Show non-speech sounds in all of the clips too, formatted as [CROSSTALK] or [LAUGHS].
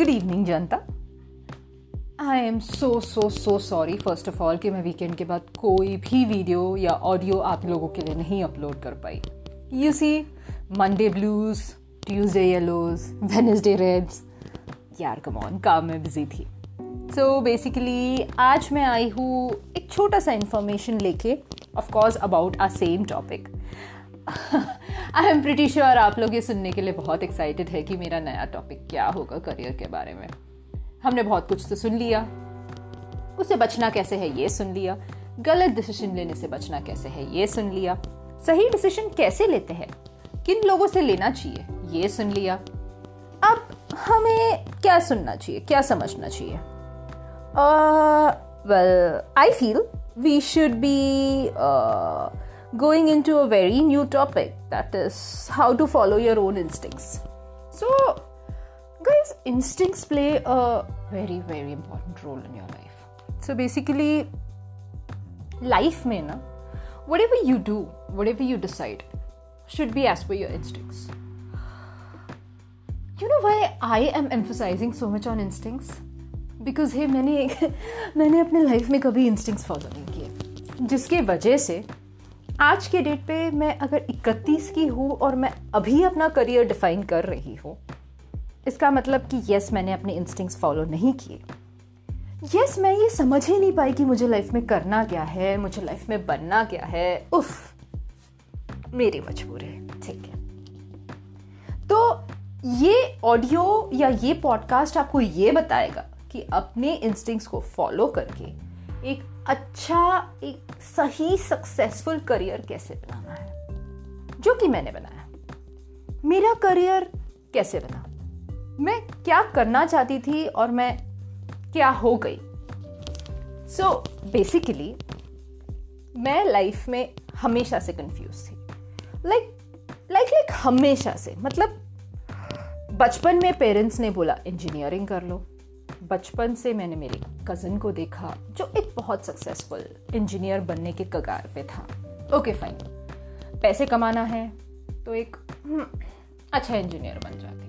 Good evening Janata I am so so so sorry first of all कि मैं weekend के बाद कोई भी वीडियो या ऑडियो आप लोगों के लिए नहीं अपलोड कर पाई। You see Monday blues Tuesday yellows Wednesday reds यार कमॉन काम में बिज़ी थी। सो so बेसिकली आज मैं आई हूँ एक छोटा सा इंफॉर्मेशन लेके of course about a same topic I am pretty sure आप लोग ये सुनने के लिए बहुत एक्साइटेड है कि मेरा नया टॉपिक क्या होगा करियर के बारे में। हमने बहुत कुछ तो सुन लिया। उसे बचना कैसे है ये सुन लिया। गलत डिसीज़न लेने से बचना कैसे है ये सुन लिया। सही डिसीज़न कैसे लेते हैं? किन लोगों से लेना चाहिए? ये सुन लिया। अब हमें क्या सुनना चाहिए? क्या समझना चाहिए? Well I feel we should be going into a very new topic that is how to follow your own instincts. So, guys, instincts play a very, very important role in your life. So, basically, life mein na, whatever you do, whatever you decide, should be as per your instincts. You know why I am emphasizing so much on instincts? Because हे मैंने [LAUGHS] मैंने अपने life में कभी instincts follow नहीं किए जिसके वजह से आज के डेट पे मैं अगर 31 की हूँ और मैं अभी अपना करियर डिफाइन कर रही हूँ, इसका मतलब कि यस मैंने अपने इंस्टिंग्स फॉलो नहीं किए। यस मैं ये समझ ही नहीं पाई कि मुझे लाइफ में करना क्या है, मुझे लाइफ में बनना क्या है। उफ, मेरी मजबूरी है, ठीक है। तो ये ऑडियो या ये पॉडकास्ट आपको ये बताएगा कि अपने इंस्टिंग्स को फॉलो करके एक अच्छा एक सही सक्सेसफुल करियर कैसे बनाना है? जो कि मैंने बनाया। मेरा करियर कैसे बना? मैं क्या करना चाहती थी और मैं क्या हो गई? सो so, बेसिकली मैं लाइफ में हमेशा से कंफ्यूज थी। लाइक लाइक लाइक हमेशा से। मतलब बचपन में पेरेंट्स ने बोला इंजीनियरिंग कर लो। बचपन से मैंने मेरे कज़न को देखा जो एक बहुत सक्सेसफुल इंजीनियर बनने के कगार पे था। ओके फाइन पैसे कमाना है तो एक हम्म, अच्छा इंजीनियर बन जाते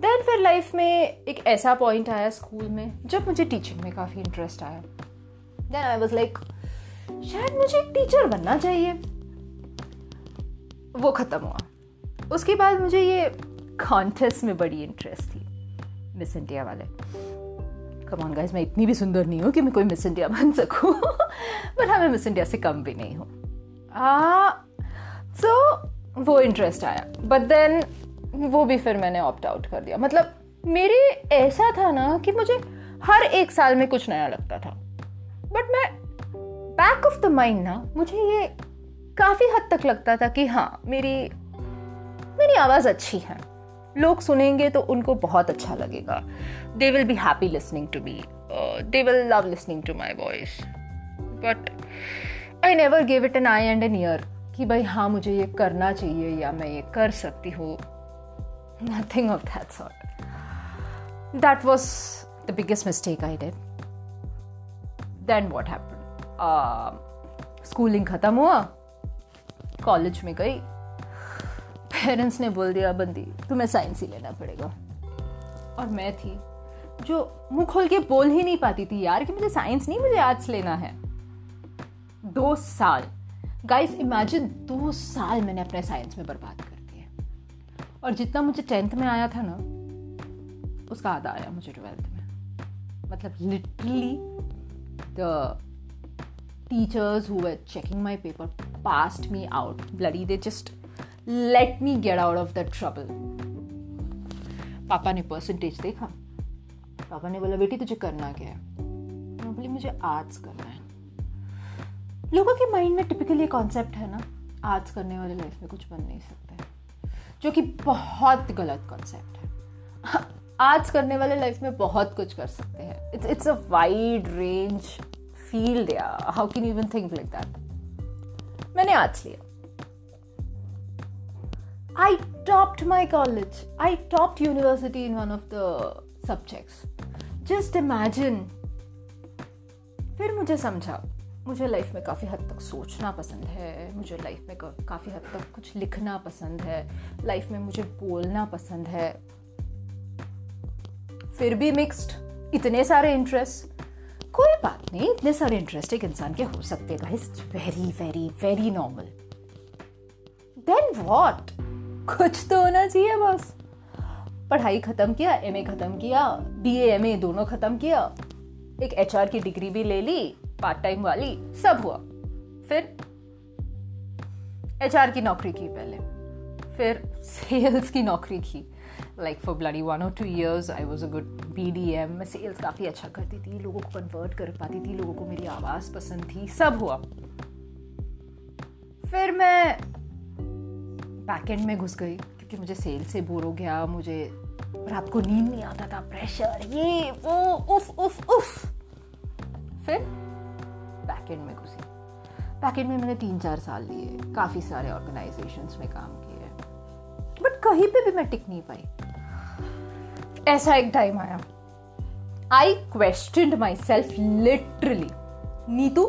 देन फिर लाइफ में एक ऐसा पॉइंट आया स्कूल में जब मुझे टीचिंग में काफ़ी इंटरेस्ट आया। देन आई वॉज़ लाइक शायद मुझे एक टीचर बनना चाहिए। वो ख़त्म हुआ। उसके बाद मुझे ये कॉन्टेस्ट में बड़ी इंटरेस्ट थी। मिस इंडिया वाले। कमान गाइस मैं इतनी भी सुंदर नहीं हूँ कि मैं कोई मिस इंडिया बन सकूँ। [LAUGHS] बट हाँ मैं मिस इंडिया से कम भी नहीं हूँ। सो वो इंटरेस्ट आया। बट देन वो भी फिर मैंने ऑप्ट आउट कर दिया। मतलब मेरे ऐसा था ना कि मुझे हर एक साल में कुछ नया लगता था। बट मैं बैक ऑफ़ द माइंड ना, मुझे ये काफ़ी हद तक लगता था कि हाँ मेरी मेरी आवाज़ अच्छी है। लोग सुनेंगे तो उनको बहुत अच्छा लगेगा। They will be happy listening to me they will love listening to my voice but I never give it an eye and an ear कि भाई हाँ मुझे ये करना चाहिए या मैं ये कर सकती हूँ। Nothing of that sort that was the biggest mistake I did then what happen schooling ख़त्म हुआ। कॉलेज में गई। पेरेंट्स ने बोल दिया, बंदी, तुम्हें साइंस ही लेना पड़ेगा. और मैं थी, जो मुँह खोल के बोल ही नहीं पाती थी, यार, कि मुझे साइंस नहीं, मुझे आर्ट्स लेना है. दो साल। गाइस इमेजिन दो साल मैंने अपने साइंस में बर्बाद कर दिए और जितना मुझे टेंथ में आया था ना, उसका आधा आया मुझे ट्वेल्थ में। मतलब literally the teachers who were checking my paper passed me out bloody they just let me get out of the trouble पापा ने परसेंटेज देखा। पापा ने बोला, बेटी, तुझे करना क्या है? मैं बोली, मुझे आर्ट्स करना है। लोगों के माइंड में टिपिकली कॉन्सेप्ट है ना आर्ट्स करने वाले लाइफ में कुछ बन नहीं सकते। जो कि बहुत गलत कॉन्सेप्ट है। आर्ट्स करने वाले लाइफ में बहुत कुछ कर सकते हैं। It's it's a wide range field या how can you even think like that मैंने आर्ट्स लिया। I topped my college. I topped university in one of the subjects. Just imagine. फिर मुझे समझा। मुझे लाइफ में काफ़ी हद तक सोचना पसंद है। मुझे लाइफ में काफ़ी हद तक कुछ लिखना पसंद है। लाइफ में मुझे बोलना पसंद है। फिर भी मिक्स्ड इतने सारे इंटरेस्ट कोई बात नहीं, इतने सारे इंटरेस्ट एक इंसान के हो सकते हैं very very very normal then what कुछ तो होना चाहिए बस। पढ़ाई खत्म किया एमए खत्म किया बी एम दोनों खत्म किया। एक एचआर की डिग्री भी ले ली पार्ट टाइम वाली, सब हुआ। फिर एच की नौकरी की पहले। फिर सेल्स की नौकरी की। लाइक फॉर ब्लडी वन और two years I was a good B D M मैं सेल्स काफ़ी अच्छा करती थी, लोगों को कन्वर्ट कर पाती थी, लोगों को मेरी आवाज़ पसंद थी, सब हुआ। फिर मैं बैक एंड में घुस गई, क्योंकि मुझे सेल से बोर हो गया, मुझे रात को नींद नहीं आता था प्रेशर ये, वो, उफ उफ उफ। फिर बैक एंड में घुसी। बैक एंड में मैंने तीन चार साल लिए, काफ़ी सारे ऑर्गेनाइजेशन में काम किए। बट कहीं पे भी मैं टिक नहीं पाई। ऐसा एक टाइम आया। I question myself literally Neetu,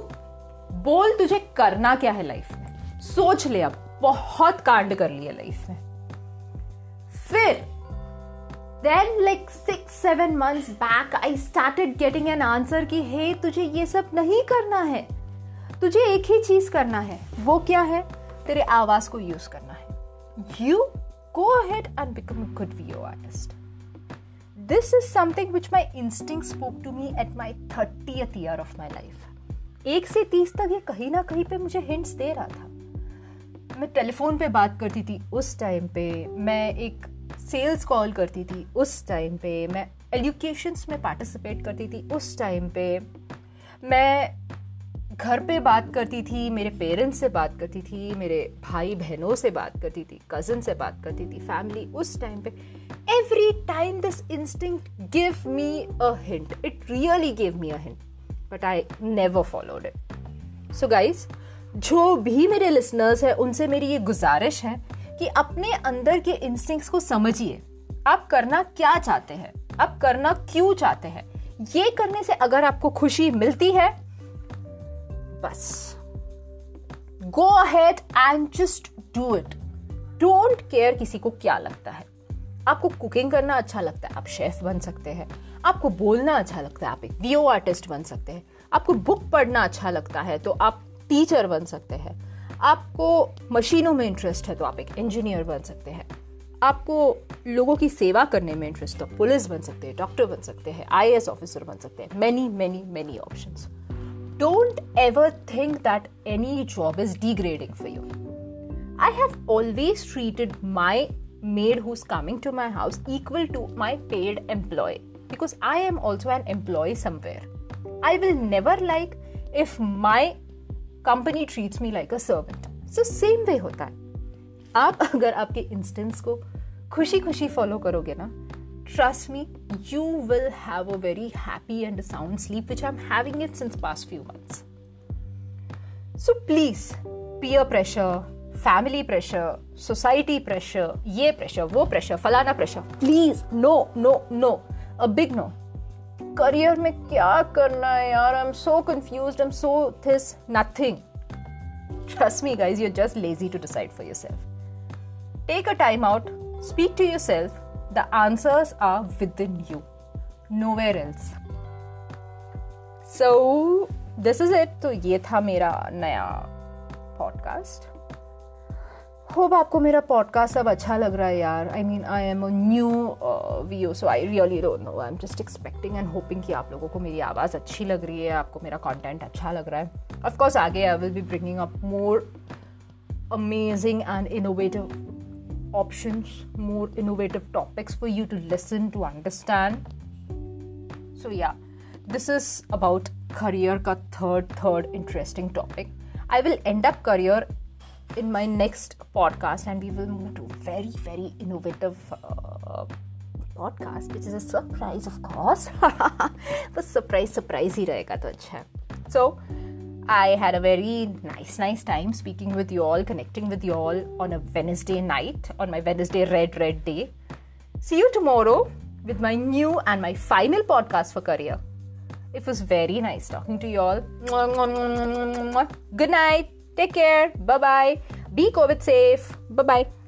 बोल तुझे करना क्या है लाइफ में? सोच ले अब। बहुत कांड कर लिया लाइफ में फिर then like six seven months back I started getting an answer कि, हे, तुझे ये सब नहीं करना है। तुझे एक ही चीज़ करना है। वो क्या है? तेरे आवाज़ को यूज़ करना है। You go ahead and become a good video artist this is something which my instinct spoke to me at my thirty year of my life एक से तीस तक ये कहीं ना कहीं पे मुझे हिंट्स दे रहा था। मैं टेलीफोन पे बात करती थी उस टाइम पे, मैं एक सेल्स कॉल करती थी उस टाइम पे, मैं एजुकेशंस में पार्टिसिपेट करती थी उस टाइम पे। मैं घर पे बात करती थी, मेरे पेरेंट्स से बात करती थी, मेरे भाई बहनों से बात करती थी कज़न से बात करती थी फैमिली उस टाइम पे। Every time this instinct give me a hint it really give me a hint but I never followed it so guys जो भी मेरे लिसनर्स हैं, उनसे मेरी ये गुजारिश है कि अपने अंदर के इंस्टिंक्ट्स को समझिए। आप करना क्या चाहते हैं? आप करना क्यों चाहते हैं? ये करने से अगर आपको खुशी मिलती है, बस। Go ahead and just do it don't care किसी को क्या लगता है। आपको कुकिंग करना अच्छा लगता है, आप शेफ बन सकते हैं। आपको बोलना अच्छा लगता है, आप एक वीओ आर्टिस्ट बन सकते हैं। आपको बुक पढ़ना अच्छा लगता है तो आप टीचर बन सकते हैं। आपको मशीनों में इंटरेस्ट है तो आप एक इंजीनियर बन सकते हैं। आपको लोगों की सेवा करने में इंटरेस्ट तो पुलिस बन सकते हैं डॉक्टर बन सकते हैं आई ऑफिसर बन सकते हैं। Many many many option don't ever think that any job is degrading for you I have always treated my maid who's coming to my house equal to my paid employee because I am also an employee somewhere. I will never like if my company treats me like a servant so same way होता है। आप अगर आपके instance को खुशी खुशी follow करोगे ना trust me you will have a very happy and sound sleep which I am having it since past few months so please peer pressure family pressure society pressure ये प्रेशर वो pressure फलाना pressure please no no no a big no career में क्या करना है यार? I am so confuse I am so this nothing trust me guys you just lazy to decide for your self take a time out speak to yourself the answers are within you nowhere else so this is it तो ये था मेरा नया podcast hope आपको मेरा podcast अब अच्छा लग रहा है यार। I mean I am a new VO so I really don't know I am just expecting and hoping कि आप लोगों को मेरी आवाज़ अच्छी लग रही है, आपको मेरा कंटेंट अच्छा लग रहा है। ऑफकोर्स आगे I will be bringing up more amazing and innovative options more innovative topics for you to listen to understand so yeah this is about career का third third interesting topic I will end up career in my next podcast and we will move to very very innovative uh, podcast which is a surprise of course [LAUGHS] but surprise surprise so I had a very nice, nice time speaking with you all, connecting with you all on a Wednesday night, on my Wednesday red, red day. See you tomorrow with my new and my final podcast for career. It was very nice talking to you all. Good night. Take care. Bye bye. Be COVID safe. Bye bye.